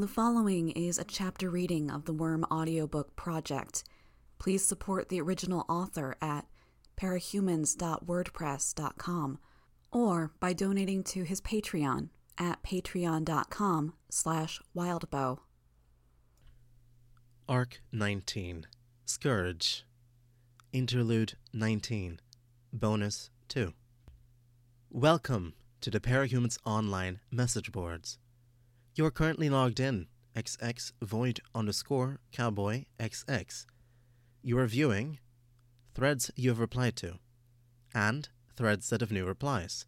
The following is a chapter reading of the Worm audiobook project. Please support the original author at parahumans.wordpress.com or by donating to his Patreon at patreon.com slash wildbow. Arc 19 Scourge Interlude 19 Bonus 2 Welcome to the Parahumans Online message boards. You are currently logged in XX Void underscore Cowboy XX. You are viewing threads you have replied to and threads that have new replies,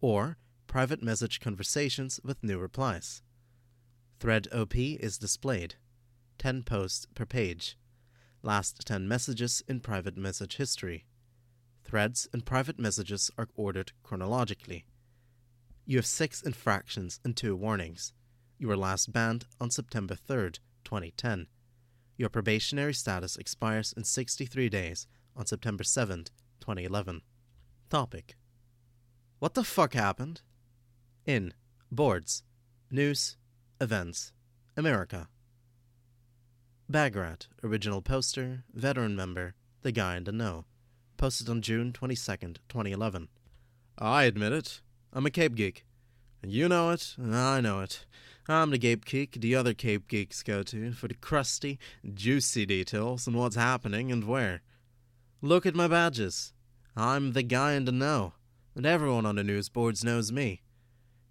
or private message conversations with new replies. Thread OP is displayed. 10 posts per page. Last 10 messages in private message history. Threads and private messages are ordered chronologically. You have 6 infractions and 2 warnings. You were last banned on September 3rd, 2010. Your probationary status expires in 63 days on September 7th, 2011. Topic What the fuck happened? In Boards, News, Events, America. Bagrat, original poster, veteran member, The Guy in the Know. Posted on June 22nd, 2011. I admit it. I'm a Cape Geek. You know it, I know it. I'm the Cape Geek the other Cape Geeks go to for the crusty, juicy details on what's happening and where. Look at my badges. I'm the guy in the know, and everyone on the news boards knows me.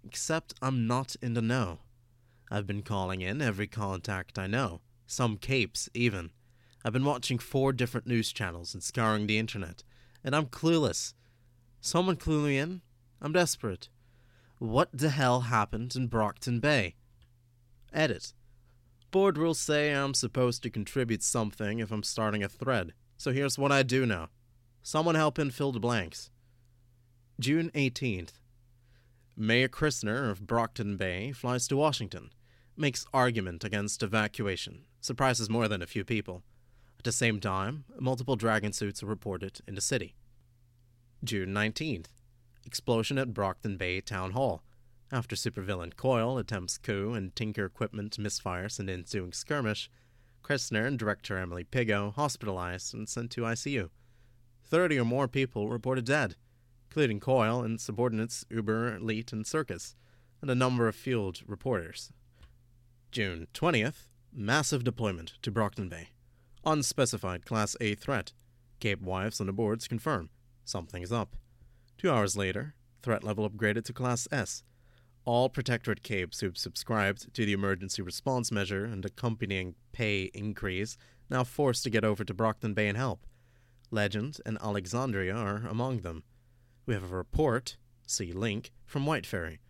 Except I'm not in the know. I've been calling in every contact I know, some capes even. I've been watching four different news channels and scouring the internet, and I'm clueless. Someone clue me in? I'm desperate. What the hell happened in Brockton Bay? Edit. Board rules say I'm supposed to contribute something if I'm starting a thread, so here's what I do know. Someone help in fill the blanks. June 18th. Mayor Christner of Brockton Bay flies to Washington, makes argument against evacuation, surprises more than a few people. At the same time, multiple dragon suits are reported in the city. June 19th. Explosion at Brockton Bay Town Hall. After supervillain Coil attempts coup and Tinker equipment misfires in ensuing skirmish, Christner and director Emily Piggot hospitalized and sent to ICU. Thirty or more people reported dead, including Coil and subordinates Uber, Leet, and Circus, and a number of field reporters. June 20th, massive deployment to Brockton Bay. Unspecified Class A threat. Cape wives on the boards confirm something's up. Two hours later, threat level upgraded to Class S. All Protectorate Capes who've subscribed to the emergency response measure and accompanying pay increase now forced to get over to Brockton Bay and help. Legend and Alexandria are among them. We have a report, see link, from White Ferry,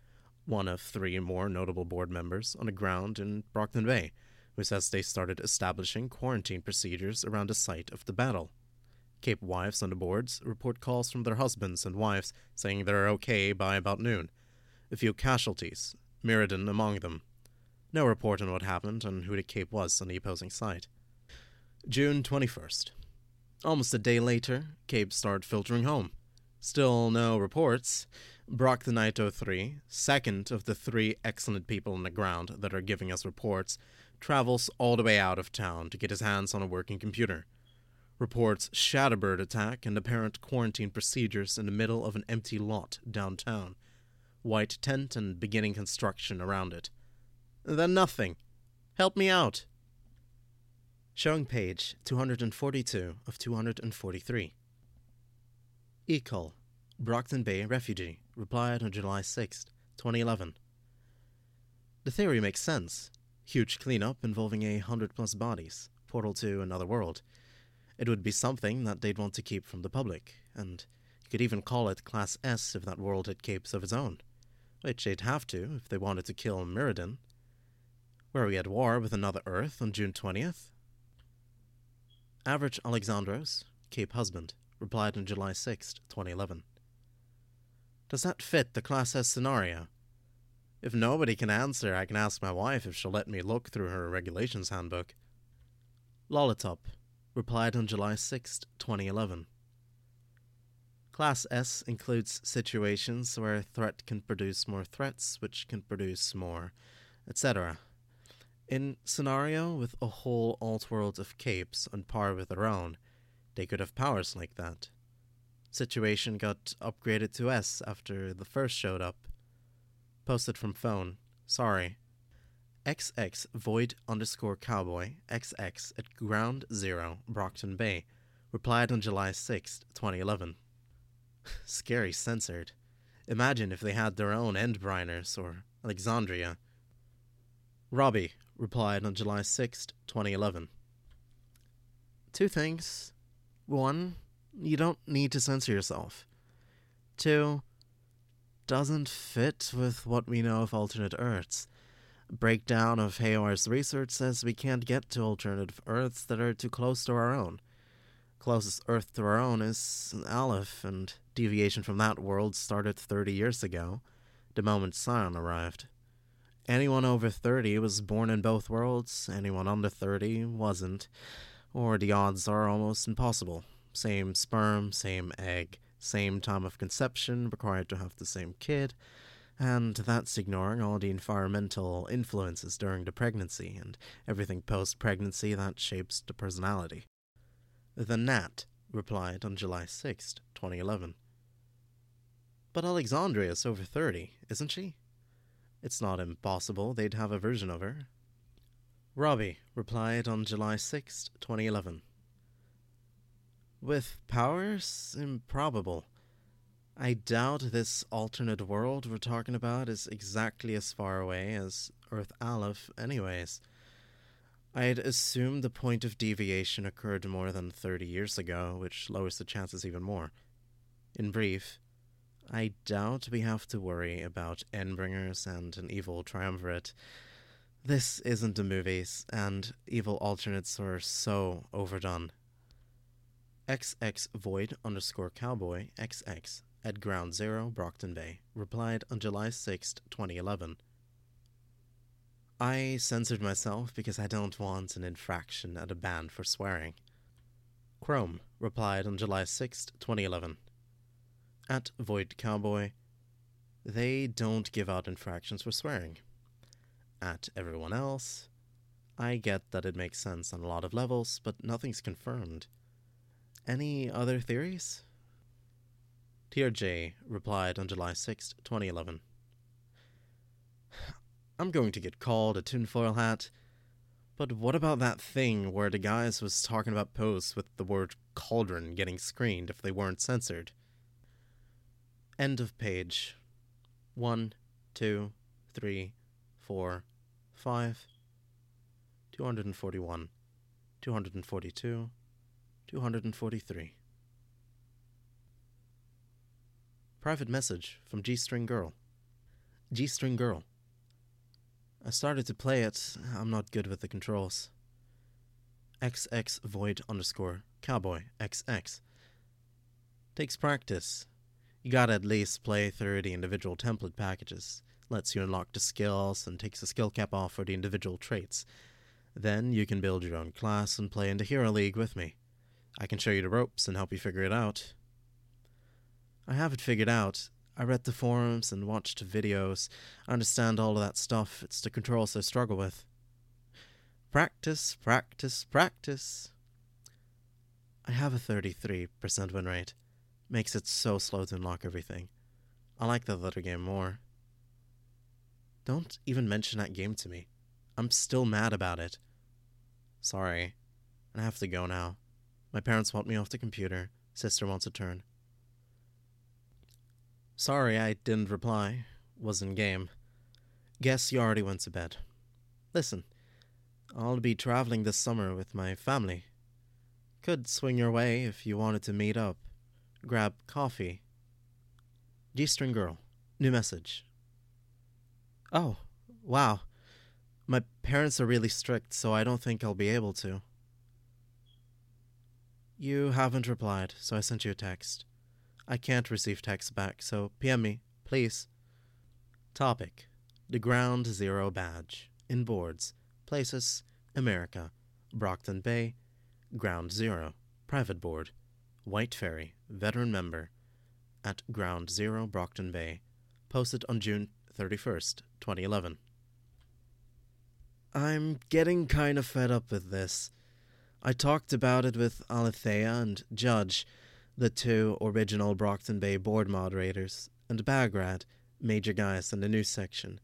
one of three more notable board members on the ground in Brockton Bay, who says they started establishing quarantine procedures around the site of the battle. Cape wives on the boards report calls from their husbands and wives saying they're okay by about noon. A few casualties, Myrddin among them. No report on what happened and who the Cape was on the opposing side. June 21st. Almost a day later, Cape start filtering home. Still no reports. Brocktonite 03, second of the three excellent people on the ground that are giving us reports, travels all the way out of town to get his hands on a working computer. Reports Shadowbird attack and apparent quarantine procedures in the middle of an empty lot downtown. White tent and beginning construction around it. Then nothing. Help me out. Showing page 242 of 243. Ecol, Brockton Bay refugee, replied on July 6, 2011. The theory makes sense. Huge cleanup involving a hundred plus bodies, portal to another world. It would be something that they'd want to keep from the public, and you could even call it Class S if that world had capes of its own, which they'd have to if they wanted to kill Myrddin. Were we at war with another Earth on June 20th? Average Alexandros, Cape husband, replied on July 6, 2011. Does that fit the Class S scenario? If nobody can answer, I can ask my wife if she'll let me look through her regulations handbook. Lolitop, replied on July 6, 2011. Class S includes situations where a threat can produce more threats, which can produce more, etc. In scenario with a whole alt world of capes on par with their own, they could have powers like that. Situation got upgraded to S after the first showed up. Posted from phone. Sorry. XX Void underscore Cowboy XX at Ground Zero, Brockton Bay, replied on July 6, 2011. Scary censored. Imagine if they had their own Endbringers or Alexandria. Robbie replied on July 6, 2011. Two things. One, you don't need to censor yourself. Two, doesn't fit with what we know of alternate Earths. Breakdown of Haywire's research says we can't get to alternative Earths that are too close to our own. Closest Earth to our own is Aleph, and deviation from that world started 30 years ago, the moment Scion arrived. Anyone over 30 was born in both worlds, anyone under 30 wasn't, or the odds are almost impossible. Same sperm, same egg, same time of conception, required to have the same kid, and that's ignoring all the environmental influences during the pregnancy and everything post pregnancy that shapes the personality. The Nat replied on July 6, 2011. But Alexandria's over 30, isn't she? It's not impossible they'd have a version of her. Robbie replied on July 6, 2011. With powers? Improbable. I doubt this alternate world we're talking about is exactly as far away as Earth Aleph, anyways. I'd assume the point of deviation occurred more than 30 years ago, which lowers the chances even more. In brief, I doubt we have to worry about Endbringers and an evil triumvirate. This isn't the movies, and evil alternates are so overdone. XX Void underscore Cowboy XX at Ground Zero, Brockton Bay, replied on July 6, 2011. I censored myself because I don't want an infraction at a ban for swearing. Chrome replied on July 6, 2011 at Void Cowboy, they don't give out infractions for swearing. At everyone else, I get that it makes sense on a lot of levels, but nothing's confirmed. Any other theories? TRJ replied on July 6, 2011. I'm going to get called a tinfoil hat, but what about that thing where the guys was talking about posts with the word cauldron getting screened if they weren't censored? End of page. One, two, three, four, five, 241, 242, 243. Private message from G String Girl. G String Girl. I started to play it. I'm not good with the controls. XX void underscore cowboy XX. Takes practice. You gotta at least play through the individual template packages. Lets you unlock the skills and takes the skill cap off for the individual traits. Then you can build your own class and play in the Hero League with me. I can show you the ropes and help you figure it out. I have it figured out. I read the forums and watched videos. I understand all of that stuff. It's the controls I struggle with. Practice, practice, practice. I have a 33% win rate makes it so slow to unlock everything. I like that other game more. Don't even mention that game to me. I'm still mad about it. Sorry. I have to go now. My parents want me off the computer. Sister wants a turn. Sorry I didn't reply. Was in game. Guess you already went to bed. Listen, I'll be traveling this summer with my family. Could swing your way if you wanted to meet up grab coffee. G string girl. New message. Oh, wow. My parents are really strict, so I don't think I'll be able to. You haven't replied, so I sent you a text. I can't receive texts back, so PM me, please. Topic The Ground Zero Badge. In boards. Places America. Brockton Bay. Ground Zero. Private board. White Ferry, veteran member, at Ground Zero, Brockton Bay, posted on June 31st, 2011. I'm getting kind of fed up with this. I talked about it with Alethea and Judge, the two original Brockton Bay board moderators, and Bagrat, major guys in the news section.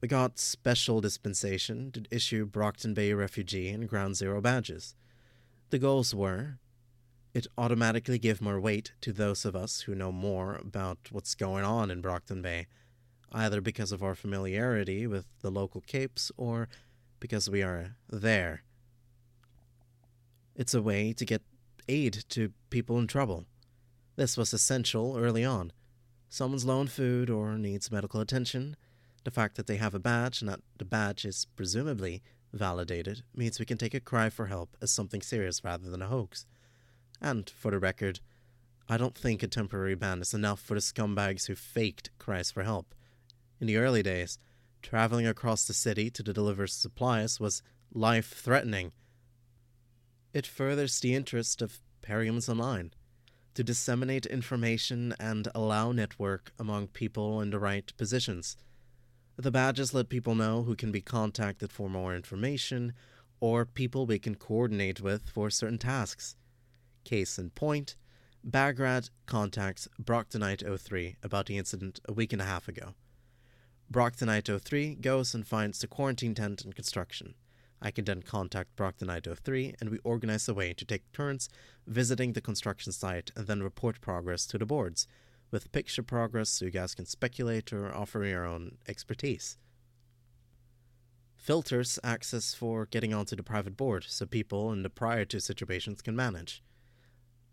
We got special dispensation to issue Brockton Bay refugee and Ground Zero badges. The goals were it automatically give more weight to those of us who know more about what's going on in Brockton Bay, either because of our familiarity with the local capes or because we are there. It's a way to get aid to people in trouble. This was essential early on. Someone's low on food or needs medical attention. The fact that they have a badge and that the badge is presumably validated means we can take a cry for help as something serious rather than a hoax. And, for the record, I don't think a temporary ban is enough for the scumbags who faked cries for help. In the early days, traveling across the city to deliver supplies was life threatening. It furthers the interest of Parahumans Online to disseminate information and allow network among people in the right positions. The badges let people know who can be contacted for more information or people we can coordinate with for certain tasks. Case in point, Bagrat contacts Brocktonite 03 about the incident a week and a half ago. Brocktonite 03 goes and finds the quarantine tent in construction. I can then contact Brocktonite 03 and we organize a way to take turns visiting the construction site and then report progress to the boards, with picture progress so you guys can speculate or offer your own expertise. Filters access for getting onto the private board so people in the prior to situations can manage.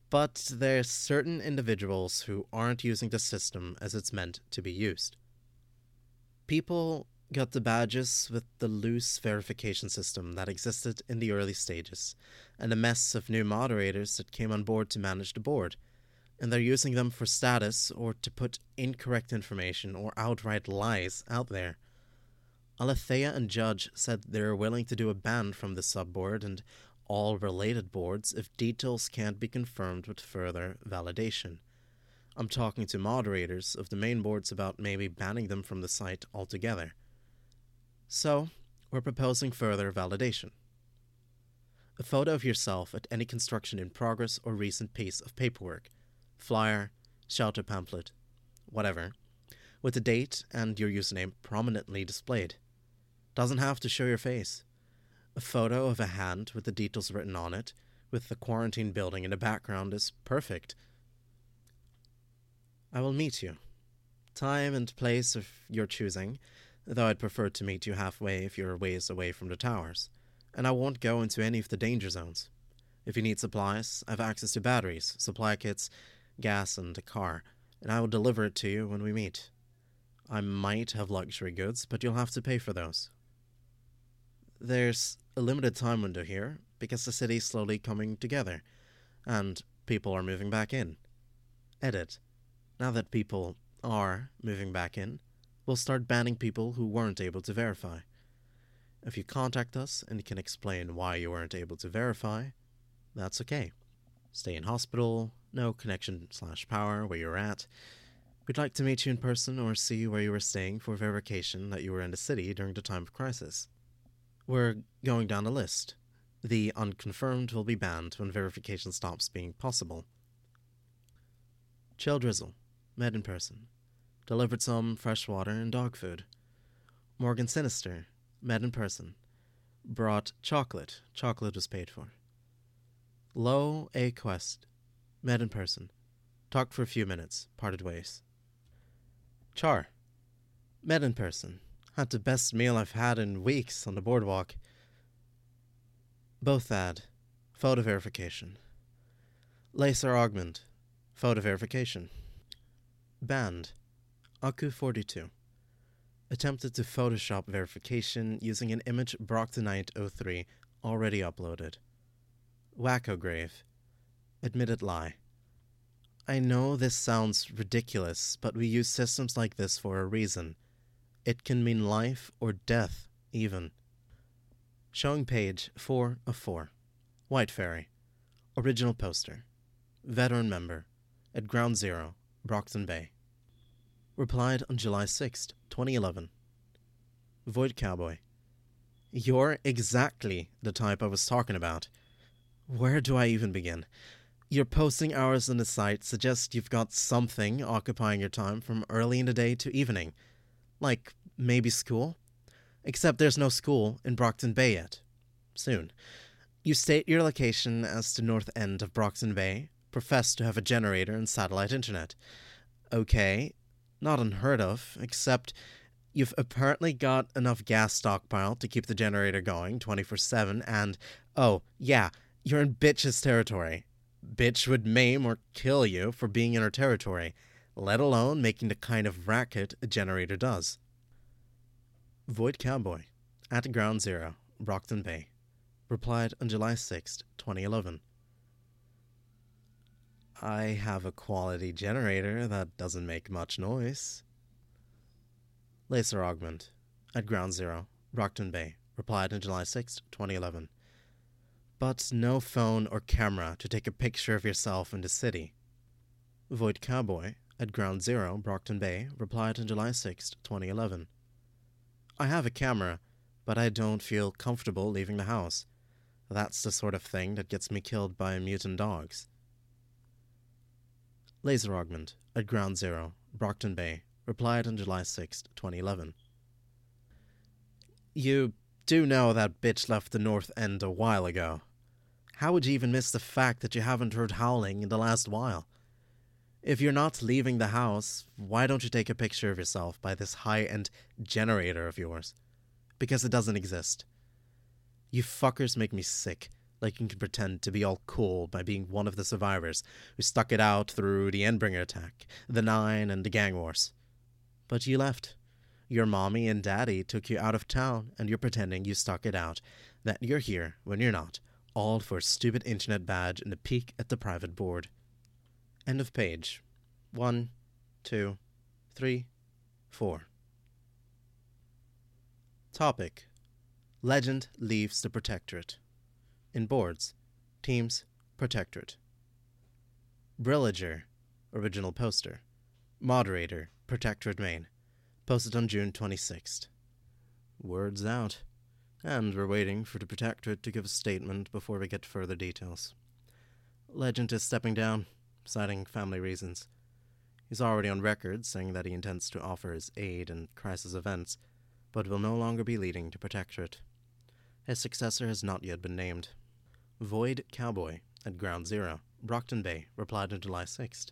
But there's certain individuals who aren't using the system as it's meant to be used. People got the badges with the loose verification system that existed in the early stages, and a mess of new moderators that came on board to manage the board, and they're using them for status or to put incorrect information or outright lies out there. Alethea and Judge said they're willing to do a ban from the subboard and all related boards if details can't be confirmed with further validation. I'm talking to moderators of the main boards about maybe banning them from the site altogether. So, we're proposing further validation. A photo of yourself at any construction in progress or recent piece of paperwork, flyer, shelter pamphlet, whatever, with the date and your username prominently displayed. Doesn't have to show your face. A photo of a hand with the details written on it, with the quarantine building in the background, is perfect. I will meet you. Time and place of your choosing, though I'd prefer to meet you halfway if you're a ways away from the towers, and I won't go into any of the danger zones. If you need supplies, I have access to batteries, supply kits, gas, and a car, and I will deliver it to you when we meet. I might have luxury goods, but you'll have to pay for those. There's a limited time window here because the city's slowly coming together and people are moving back in. Edit. Now that people are moving back in, we'll start banning people who weren't able to verify. If you contact us and can explain why you weren't able to verify, that's okay. Stay in hospital, no connection slash power where you're at. We'd like to meet you in person or see where you were staying for verification that you were in the city during the time of crisis. We're going down a list. The unconfirmed will be banned when verification stops being possible. Chill Drizzle, met in person. Delivered some fresh water and dog food. Morgan Sinister, met in person. Brought chocolate. Chocolate was paid for. Lo A Quest, met in person. Talked for a few minutes, parted ways. Char, met in person. Had the best meal I've had in weeks on the boardwalk. Both add. Photo verification. Laser augment. Photo verification. Banned. Aku42. Attempted to Photoshop verification using an image Brocktonite 03 already uploaded. Wacko Grave. Admitted lie. I know this sounds ridiculous, but we use systems like this for a reason. It can mean life or death, even. Showing page 4 of 4. White Fairy. Original poster. Veteran member. At Ground Zero, Brockton Bay. Replied on July 6, 2011. Void Cowboy. You're exactly the type I was talking about. Where do I even begin? Your posting hours on the site suggest you've got something occupying your time from early in the day to evening. Like maybe school? Except there's no school in Brockton Bay yet. Soon. You state your location as the north end of Brockton Bay, profess to have a generator and satellite internet. Okay, not unheard of, except you've apparently got enough gas stockpile to keep the generator going 24 7, and oh, yeah, you're in bitch's territory. Bitch would maim or kill you for being in her territory, let alone making the kind of racket a generator does. Void Cowboy, at Ground Zero, Brockton Bay, replied on July 6, 2011. I have a quality generator that doesn't make much noise. Laser Augment, at Ground Zero, Brockton Bay, replied on July 6, 2011. But no phone or camera to take a picture of yourself in the city. Void Cowboy, at Ground Zero, Brockton Bay, replied on July 6, 2011. I have a camera, but I don't feel comfortable leaving the house. That's the sort of thing that gets me killed by mutant dogs. Laser Augment, at Ground Zero, Brockton Bay, replied on July 6, 2011. You do know that bitch left the North End a while ago. How would you even miss the fact that you haven't heard howling in the last while? If you're not leaving the house, why don't you take a picture of yourself by this high end generator of yours? Because it doesn't exist. You fuckers make me sick, like you can pretend to be all cool by being one of the survivors who stuck it out through the Endbringer attack, the Nine, and the gang wars. But you left. Your mommy and daddy took you out of town, and you're pretending you stuck it out, that you're here when you're not, all for a stupid internet badge and a peek at the private board. End of page. One, two, three, four. Topic Legend leaves the Protectorate. In boards, teams, Protectorate. Brilliger, original poster. Moderator, Protectorate Main. Posted on June 26th. Words out. And we're waiting for the Protectorate to give a statement before we get further details. Legend is stepping down, citing family reasons. He's already on record saying that he intends to offer his aid in crisis events, but will no longer be leading the Protectorate. His successor has not yet been named. Void Cowboy at Ground Zero, Brockton Bay, replied on July 6th.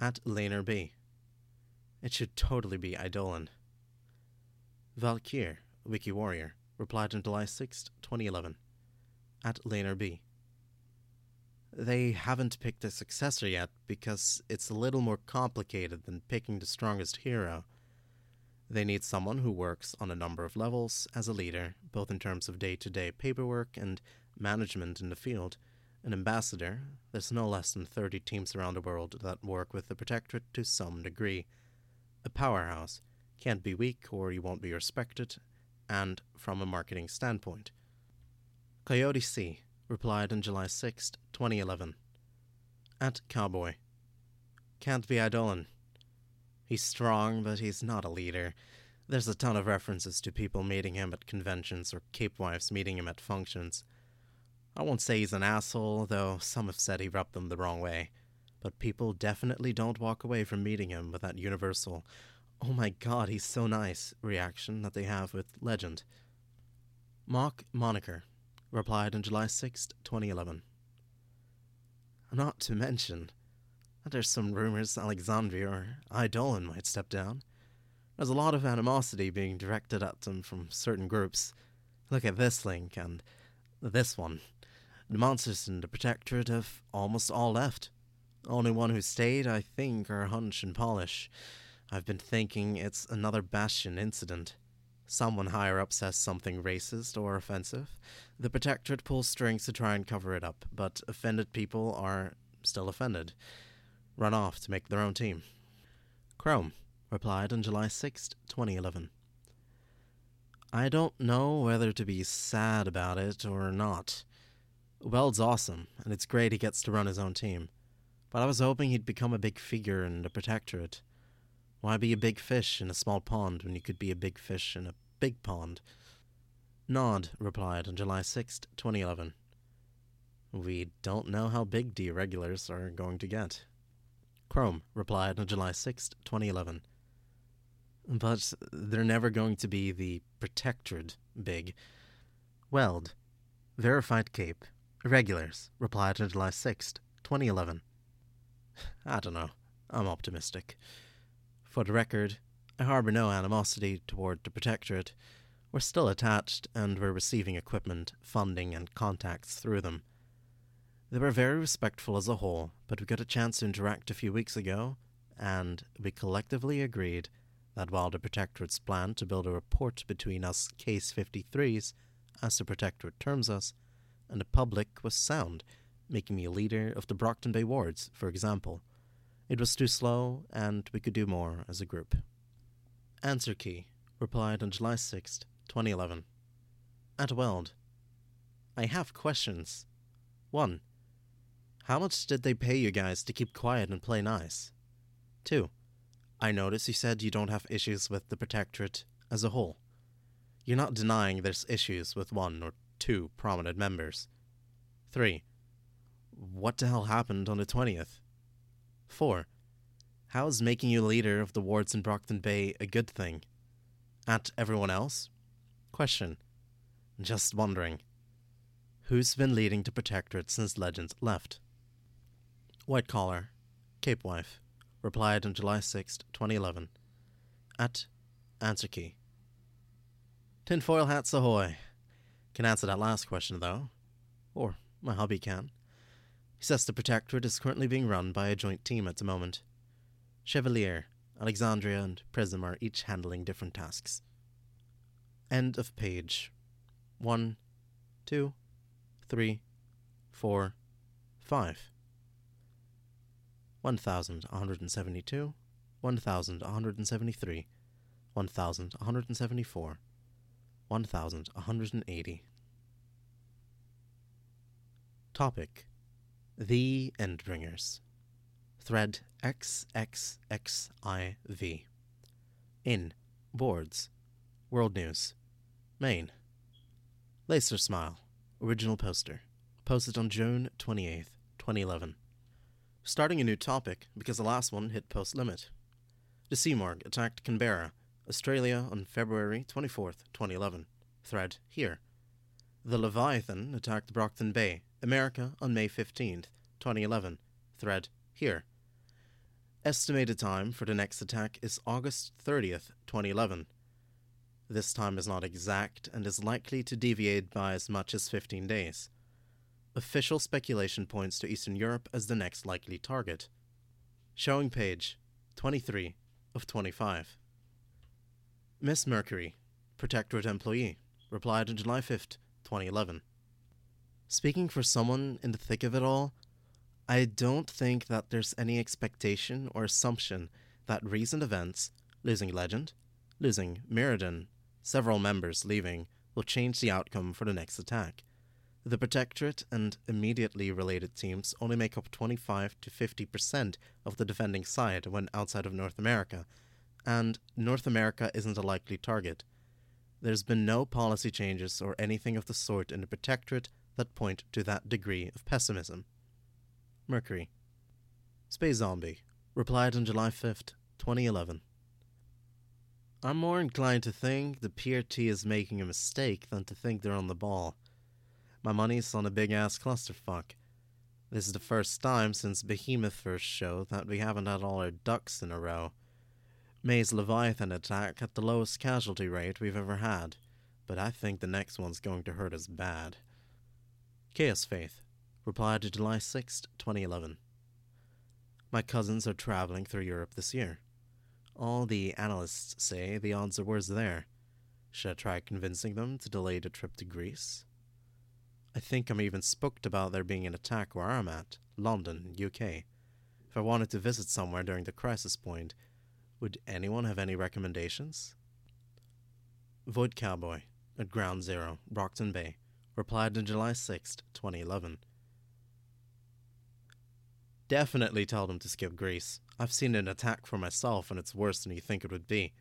At Laner B. It should totally be Eidolon. Valkyr, Wiki Warrior, replied on July 6th, 2011. At Laner B. They haven't picked a successor yet because it's a little more complicated than picking the strongest hero. They need someone who works on a number of levels as a leader, both in terms of day to day paperwork and management in the field. An ambassador, there's no less than 30 teams around the world that work with the Protectorate to some degree. A powerhouse, can't be weak or you won't be respected, and from a marketing standpoint. Coyote C replied on July 6, 2011. At Cowboy. Can't be Eidolon. He's strong, but he's not a leader. There's a ton of references to people meeting him at conventions or cape wives meeting him at functions. I won't say he's an asshole, though some have said he rubbed them the wrong way. But people definitely don't walk away from meeting him with that universal, oh my god, he's so nice reaction that they have with Legend. Mock Moniker replied on July 6, 2011. Not to mention that there's some rumors Alexandria or Eidolon might step down. There's a lot of animosity being directed at them from certain groups. Look at this link and this one. The monsters in the Protectorate have almost all left. Only one who stayed, I think, are Hunch and Polish. I've been thinking it's another Bastion incident. Someone higher up says something racist or offensive. The Protectorate pulls strings to try and cover it up, but offended people are still offended. Run off to make their own team. Chrome replied on July 6, 2011. I don't know whether to be sad about it or not. Weld's awesome, and it's great he gets to run his own team. But I was hoping he'd become a big figure in the Protectorate. Why be a big fish in a small pond when you could be a big fish in a big pond? Nod replied on July 6, 2011. We don't know how big the Irregulars are going to get. Chrome replied on July 6, 2011. But they're never going to be the protectorate big. Weld, verified cape, irregulars replied on July 6, 2011. I don't know. I'm optimistic. For the record, I harbor no animosity toward the Protectorate. We're still attached, and we're receiving equipment, funding, and contacts through them. They were very respectful as a whole, but we got a chance to interact a few weeks ago, and we collectively agreed that while the Protectorate's plan to build a rapport between us Case 53s, as the Protectorate terms us, and the public was sound, making me a leader of the Brockton Bay wards, for example. It was too slow, and we could do more as a group. Answer key replied on July 6, 2011. At Weld. I have questions. 1. How much did they pay you guys to keep quiet and play nice? 2. I notice you said you don't have issues with the Protectorate as a whole. You're not denying there's issues with one or two prominent members. 3. What the hell happened on the 20th? 4. How is making you leader of the wards in Brockton Bay a good thing? At everyone else? Question. Just wondering. Who's been leading the Protectorate since Legends left? White Collar, Cape Wife, replied on July 6, 2011. At Answer Key. Tinfoil hats ahoy. Can answer that last question, though. Or my hubby can. He says the Protectorate is currently being run by a joint team at the moment. Chevalier, Alexandria, and Prism are each handling different tasks. End of page. One, two, three, four, five. 1172, 1173, 1174, 1180. Topic The Endbringers. Thread XXXIV. In Boards. World News. Maine. Laser Smile. Original poster. Posted on June 28th, 2011. Starting a new topic because the last one hit post limit. The Simurgh attacked Canberra, Australia on February 24th, 2011. Thread here. The Leviathan attacked Brockton Bay, America on May 15, 2011. Thread here. Estimated time for the next attack is August 30th, 2011. This time is not exact and is likely to deviate by as much as 15 days. Official speculation points to Eastern Europe as the next likely target. Showing page 23 of 25. Miss Mercury, Protectorate employee, replied on July 5, 2011. Speaking for someone in the thick of it all, I don't think that there's any expectation or assumption that recent events, losing Legend, losing Myrddin, several members leaving, will change the outcome for the next attack. The Protectorate and immediately related teams only make up 25 to 50% of the defending side when outside of North America, and North America isn't a likely target. There's been no policy changes or anything of the sort in the Protectorate that point to that degree of pessimism. Mercury. Space Zombie replied on July 5th, 2011. I'm more inclined to think the PRT is making a mistake than to think they're on the ball. My money's on a big ass clusterfuck. This is the first time since Behemoth first showed that we haven't had all our ducks in a row. May's Leviathan attack had the lowest casualty rate we've ever had, but I think the next one's going to hurt us bad. Chaos Faith replied to July 6, 2011. My cousins are traveling through Europe this year. All the analysts say the odds are worse there. Should I try convincing them to delay the trip to Greece? I think I'm even spooked about there being an attack where I'm at, London, UK. If I wanted to visit somewhere during the crisis point, would anyone have any recommendations? Void Cowboy, at Ground Zero, Brockton Bay, replied on July 6, 2011. Definitely tell them to skip Greece. I've seen an attack for myself and it's worse than you think it would be.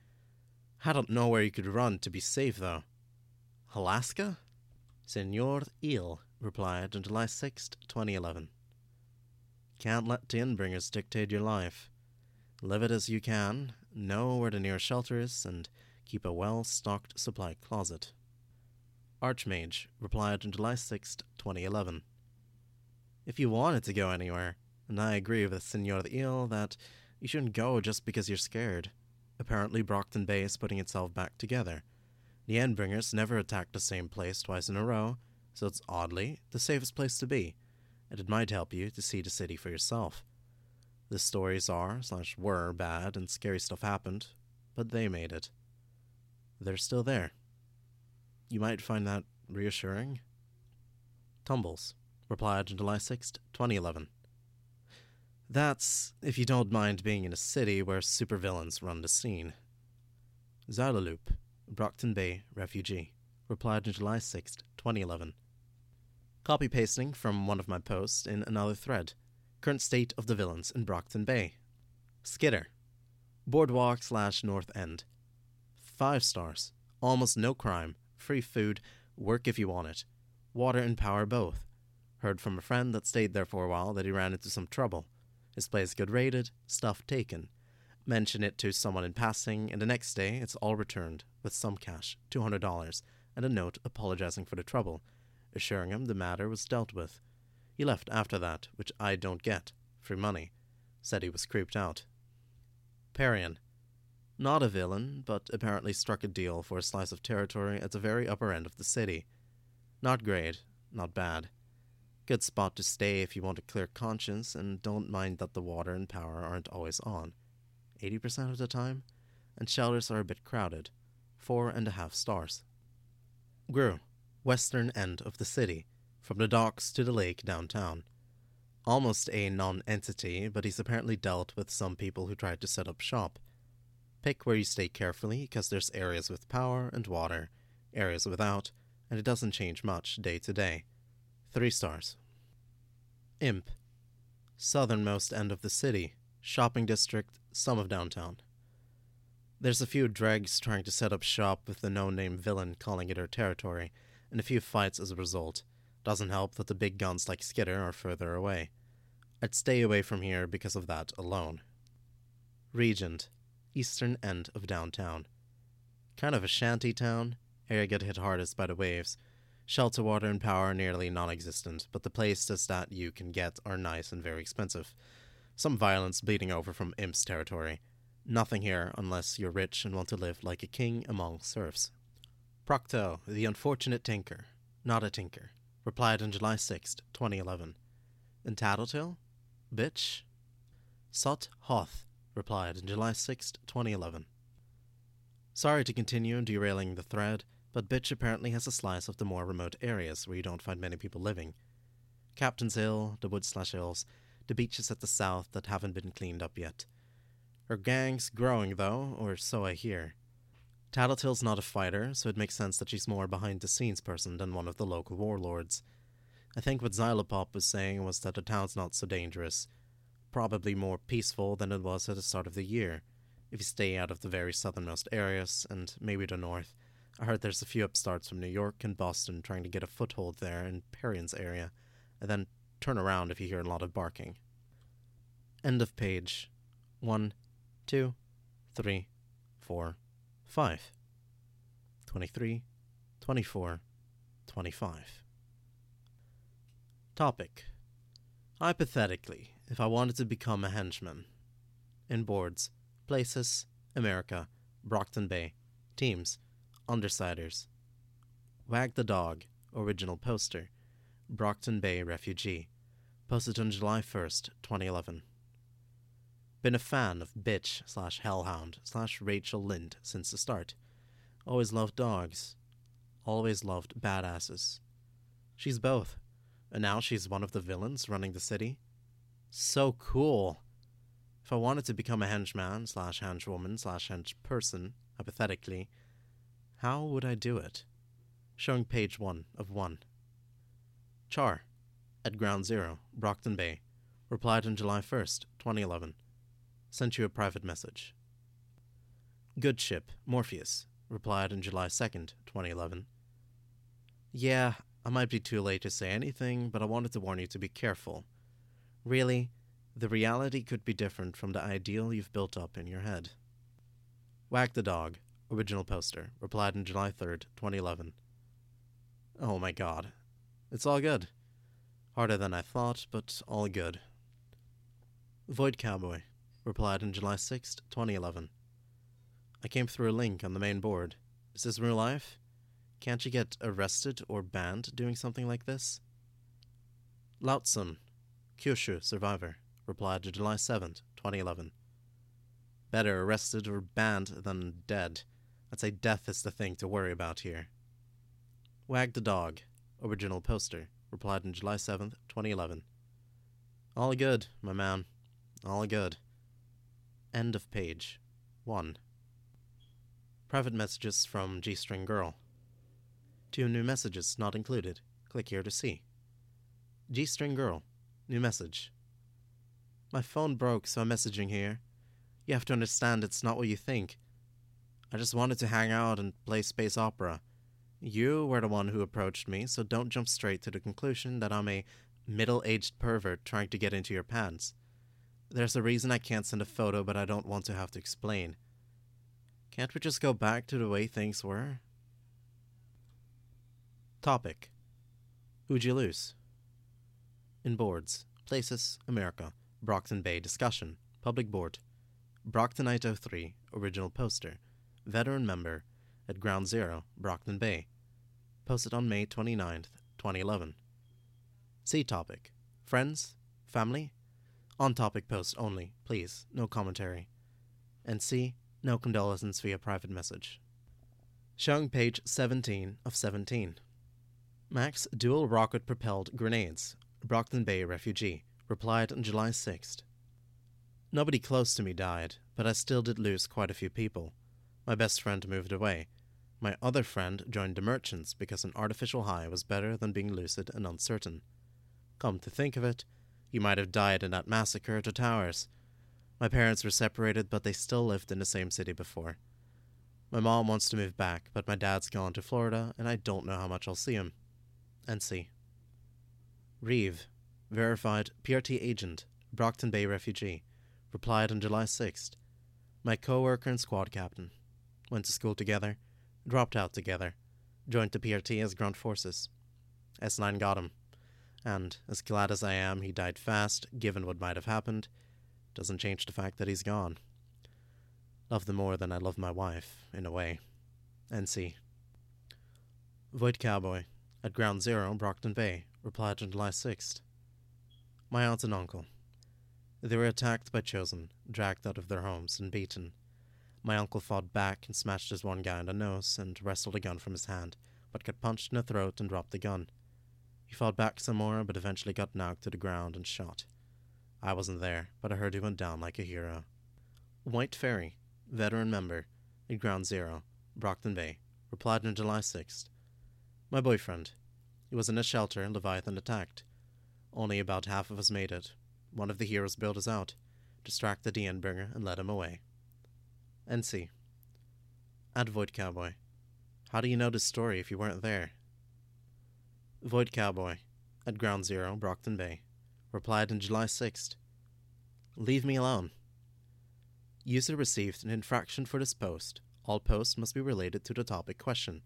I don't know where you could run to be safe, though. Alaska? Senor Il replied on July 6, 2011. Can't let the Endbringers dictate your life. Live it as you can, know where the nearest shelter is, and keep a well stocked supply closet. Archmage replied on July 6, 2011. If you wanted to go anywhere, and I agree with Senor Il that you shouldn't go just because you're scared. Apparently, Brockton Bay is putting itself back together. The Endbringers never attacked the same place twice in a row, so it's oddly the safest place to be, and it might help you to see the city for yourself. The stories are, slash were, bad and scary stuff happened, but they made it. They're still there. You might find that reassuring. Tumbles replied on July 6, 2011. That's if you don't mind being in a city where supervillains run the scene. Zalaloop, Brockton Bay refugee, replied on July 6, 2011. Copy pasting from one of my posts in another thread. Current state of the villains in Brockton Bay. Skitter, Boardwalk slash North End. Five stars. Almost no crime. Free food. Work if you want it. Water and power both. Heard from a friend that stayed there for a while that he ran into some trouble. His place good raided, stuff taken. Mention it to someone in passing, and the next day it's all returned, with some cash, $200, and a note apologizing for the trouble, assuring him the matter was dealt with. He left after that, which I don't get. Free money. Said he was creeped out. Parian. Not a villain, but apparently struck a deal for a slice of territory at the very upper end of the city. Not great, not bad. Good spot to stay if you want a clear conscience and don't mind that the water and power aren't always on. 80% of the time? And shelters are a bit crowded. Four and a half stars. Grue, western end of the city, from the docks to the lake downtown. Almost a non entity, but he's apparently dealt with some people who tried to set up shop. Pick where you stay carefully, because there's areas with power and water, areas without, and it doesn't change much day to day. Three stars. Imp. Southernmost end of the city. Shopping district, some of downtown. There's a few dregs trying to set up shop with the no name villain calling it her territory, and a few fights as a result. Doesn't help that the big guns like Skitter are further away. I'd stay away from here because of that alone. Regent. Eastern end of downtown. Kind of a shanty town. Area get hit hardest by the waves Shelter, water, and power are nearly non existent, but the places that you can get are nice and very expensive. Some violence bleeding over from Imp's territory. Nothing here unless you're rich and want to live like a king among serfs. Procto, the unfortunate tinker, not a tinker, replied on July 6th, 2011. And Tattletale? Bitch? Sot Hoth replied on July 6, 2011. Sorry to continue derailing the thread but Bitch apparently has a slice of the more remote areas where you don't find many people living. Captain's Hill, the woods slash hills, the beaches at the south that haven't been cleaned up yet. Her gang's growing, though, or so I hear. Tattletale's not a fighter, so it makes sense that she's more behind the scenes person than one of the local warlords. I think what Xylopop was saying was that the town's not so dangerous. Probably more peaceful than it was at the start of the year, if you stay out of the very southernmost areas, and maybe the north. I heard there's a few upstarts from New York and Boston trying to get a foothold there in Parian's area, and then turn around if you hear a lot of barking. End of page. One, two, three, four, five. Topic. Hypothetically, if I wanted to become a henchman. In boards, places, America, Brockton Bay, teams, Undersiders. Wag the Dog, original poster. Brockton Bay refugee. Posted on July 1st, 2011. Been a fan of Bitch slash Hellhound slash Rachel Lindt since the start. Always loved dogs. Always loved badasses. She's both. And now she's one of the villains running the city. So cool. If I wanted to become a henchman slash henchwoman slash henchperson, hypothetically, how would I do it? Showing page 1 of 1. Char, at Ground Zero, Brockton Bay, replied on July 1st, 2011. Sent you a private message. Good Ship, Morpheus, replied on July 2nd, 2011. Yeah, I might be too late to say anything, but I wanted to warn you to be careful. Really, the reality could be different from the ideal you've built up in your head. Wag the Dog, original poster, replied on July 3rd, 2011. Oh my god. It's all good. Harder than I thought, but all good. Void Cowboy, replied on July 6th, 2011. I came through a link on the main board. Is this real life? Can't you get arrested or banned doing something like this? Lautsun, Kyushu survivor, replied July 7, 2011. Better arrested or banned than dead. I'd say death is the thing to worry about here. Wag the Dog, original poster, replied on July 7, 2011. All good, my man. All good. End of page. 1. Private messages from G String Girl. Two new messages not included. Click here to see. G String Girl. New message. My phone broke, so I'm messaging here. You have to understand it's not what you think. I just wanted to hang out and play space opera. You were the one who approached me, so don't jump straight to the conclusion that I'm a middle aged pervert trying to get into your pants. There's a reason I can't send a photo, but I don't want to have to explain. Can't we just go back to the way things were? Topic Who'd you lose? In boards, Places, America, Brockton Bay discussion, public board, Brocktonite 03, original poster, veteran member, at Ground Zero, Brockton Bay, posted on May 29th, 2011. See topic Friends? Family? On topic post only, please, no commentary. NC. No condolences via private message. Showing page 17 of 17. Max dual rocket propelled grenades, Brockton Bay refugee, replied on July 6th. Nobody close to me died, but I still did lose quite a few people. My best friend moved away. My other friend joined the merchants because an artificial high was better than being lucid and uncertain. Come to think of it, you might have died in that massacre at the towers. My parents were separated, but they still lived in the same city before. My mom wants to move back, but my dad's gone to Florida, and I don't know how much I'll see him. And see. Reeve, verified PRT agent, Brockton Bay refugee, replied on July 6th. My co-worker and squad captain. Went to school together, dropped out together, joined the PRT as ground forces. S9 got him. And, as glad as I am he died fast, given what might have happened, doesn't change the fact that he's gone. Love them more than I love my wife, in a way. NC. Void Cowboy, at Ground Zero, Brockton Bay, replied on July 6th. My aunt and uncle. They were attacked by Chosen, dragged out of their homes, and beaten. My uncle fought back and smashed his one guy in the nose and wrestled a gun from his hand, but got punched in the throat and dropped the gun. He fought back some more, but eventually got knocked to the ground and shot. I wasn't there, but I heard he went down like a hero. White Fairy, veteran member, at Ground Zero, Brockton Bay, replied on July 6th. My boyfriend. He was in a shelter and Leviathan attacked. Only about half of us made it. One of the heroes bailed us out, distracted the Endbringer, and led him away. NC. At Void Cowboy. How do you know this story if you weren't there? Void Cowboy, at Ground Zero, Brockton Bay, replied on July 6th. Leave me alone. User received an infraction for this post. All posts must be related to the topic question.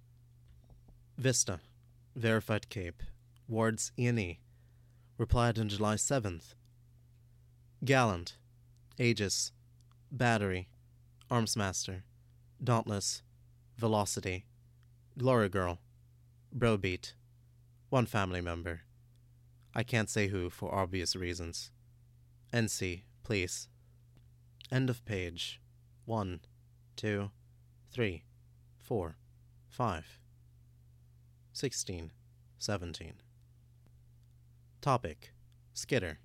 Vista, Verified Cape, Wards ENE, replied on July 7th. Gallant, Aegis, Battery, Armsmaster, Dauntless, Velocity, Glory Girl, Browbeat, one family member. I can't say who for obvious reasons. NC, please. End of page. One, two, three, four, five. Sixteen, seventeen. Topic Skitter.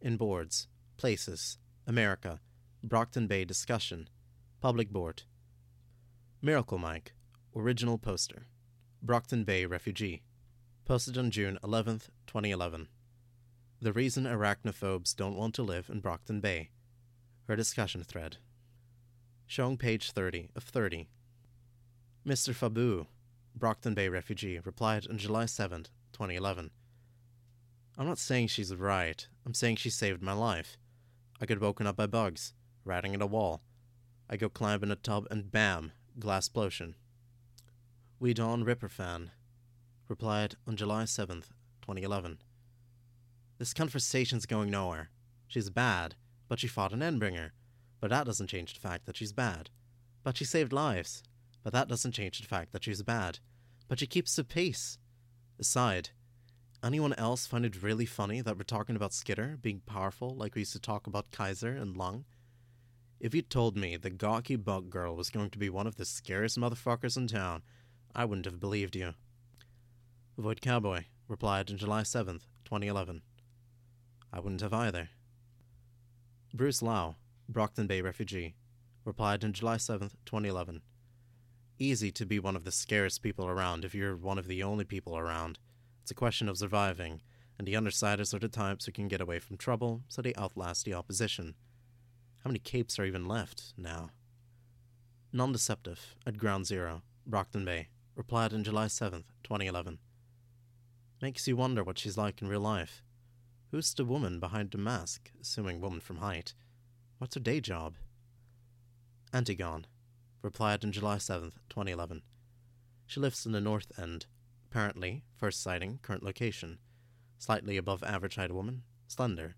In boards, places, America, Brockton Bay discussion, public board. Miracle Mike, original poster. Brockton Bay refugee. Posted on June 11th, 2011. The reason arachnophobes don't want to live in Brockton Bay. Her discussion thread. Showing page 30 of 30. Mr. Fabu, Brockton Bay refugee, replied on July 7, 2011. I'm not saying she's right. I'm saying she saved my life. I get woken up by bugs, ratting at a wall. I go climb in a tub and bam, glass explosion. We Dawn Ripper fan, replied on July 7th, 2011. This conversation's going nowhere. She's bad, but she fought an Endbringer. But that doesn't change the fact that she's bad. But she saved lives. But that doesn't change the fact that she's bad. But she keeps the peace. Aside, anyone else find it really funny that we're talking about Skitter being powerful like we used to talk about Kaiser and Lung? If you'd told me the gawky bug girl was going to be one of the scariest motherfuckers in town, I wouldn't have believed you. Void Cowboy replied on July 7th, 2011. I wouldn't have either. Bruce Lau, Brockton Bay refugee, replied on July 7th, 2011. Easy to be one of the scariest people around if you're one of the only people around. It's a question of surviving, and the undersiders are the types who can get away from trouble, so they outlast the opposition. How many capes are even left now? Non deceptive, at Ground Zero, Brockton Bay, replied on July 7th, 2011. Makes you wonder what she's like in real life. Who's the woman behind the mask, assuming woman from height? What's her day job? Antigone, replied on July 7, 2011. She lives in the North End. Apparently, first sighting, current location. Slightly above average height woman, slender.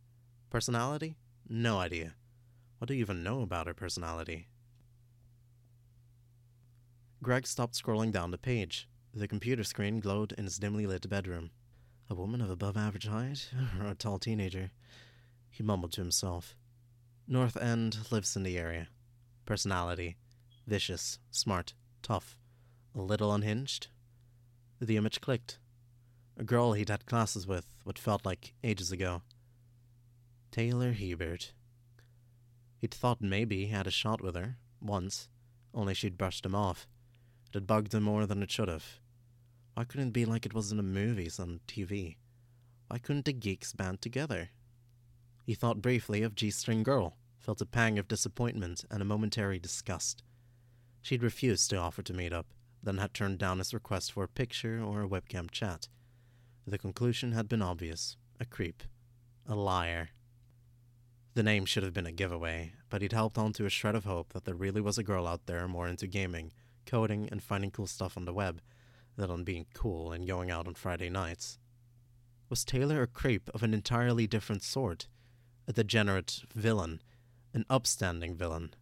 Personality? No idea. What do you even know about her personality? Greg stopped scrolling down the page. The computer screen glowed in his dimly lit bedroom. A woman of above average height, or a tall teenager? He mumbled to himself. North End lives in the area. Personality vicious, smart, tough, a little unhinged. The image clicked. A girl he'd had classes with, what felt like ages ago. Taylor Hebert. He'd thought maybe he had a shot with her, once, only she'd brushed him off. It had bugged him more than it should have. Why couldn't it be like it was in the movies on TV? Why couldn't the geeks band together? He thought briefly of G String Girl, felt a pang of disappointment and a momentary disgust. She'd refused to offer to meet up, then had turned down his request for a picture or a webcam chat. The conclusion had been obvious a creep, a liar. The name should have been a giveaway, but he'd helped onto a shred of hope that there really was a girl out there more into gaming, coding, and finding cool stuff on the web than on being cool and going out on Friday nights. Was Taylor a creep of an entirely different sort? A degenerate villain, an upstanding villain.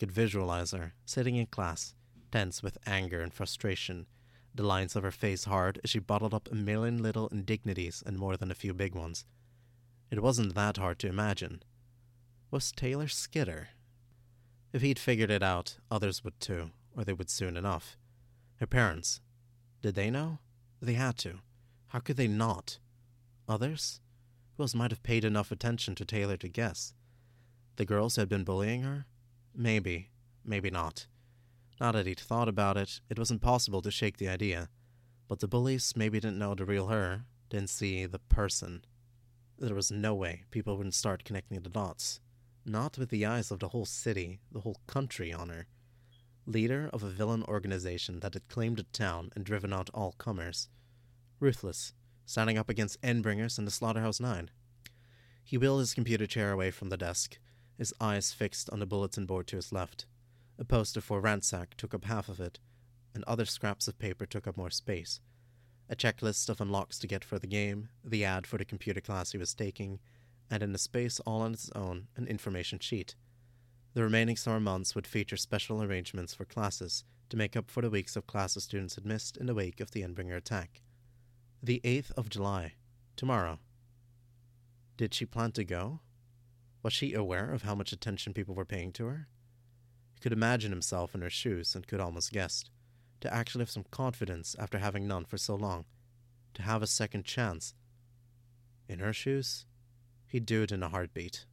Could visualize her, sitting in class, tense with anger and frustration, the lines of her face hard as she bottled up a million little indignities and more than a few big ones. It wasn't that hard to imagine. Was Taylor Skitter? If he'd figured it out, others would too, or they would soon enough. Her parents, did they know? They had to. How could they not? Others? Who else might have paid enough attention to Taylor to guess? The girls who had been bullying her? Maybe, maybe not. Now that he'd thought about it, it was impossible to shake the idea. But the bullies maybe didn't know the real her, didn't see the person. There was no way people wouldn't start connecting the dots. Not with the eyes of the whole city, the whole country on her leader of a villain organization that had claimed a town and driven out all comers. Ruthless, standing up against Endbringers and the Slaughterhouse Nine. He wheeled his computer chair away from the desk, his eyes fixed on the bulletin board to his left. A poster for Ransack took up half of it, and other scraps of paper took up more space. A checklist of unlocks to get for the game, the ad for the computer class he was taking, and in a space all on its own, an information sheet. The remaining summer months would feature special arrangements for classes to make up for the weeks of classes students had missed in the wake of the Endbringer attack. The 8th of July, tomorrow. Did she plan to go? Was she aware of how much attention people were paying to her? He could imagine himself in her shoes and could almost guess. To actually have some confidence after having none for so long. To have a second chance. In her shoes, he'd do it in a heartbeat.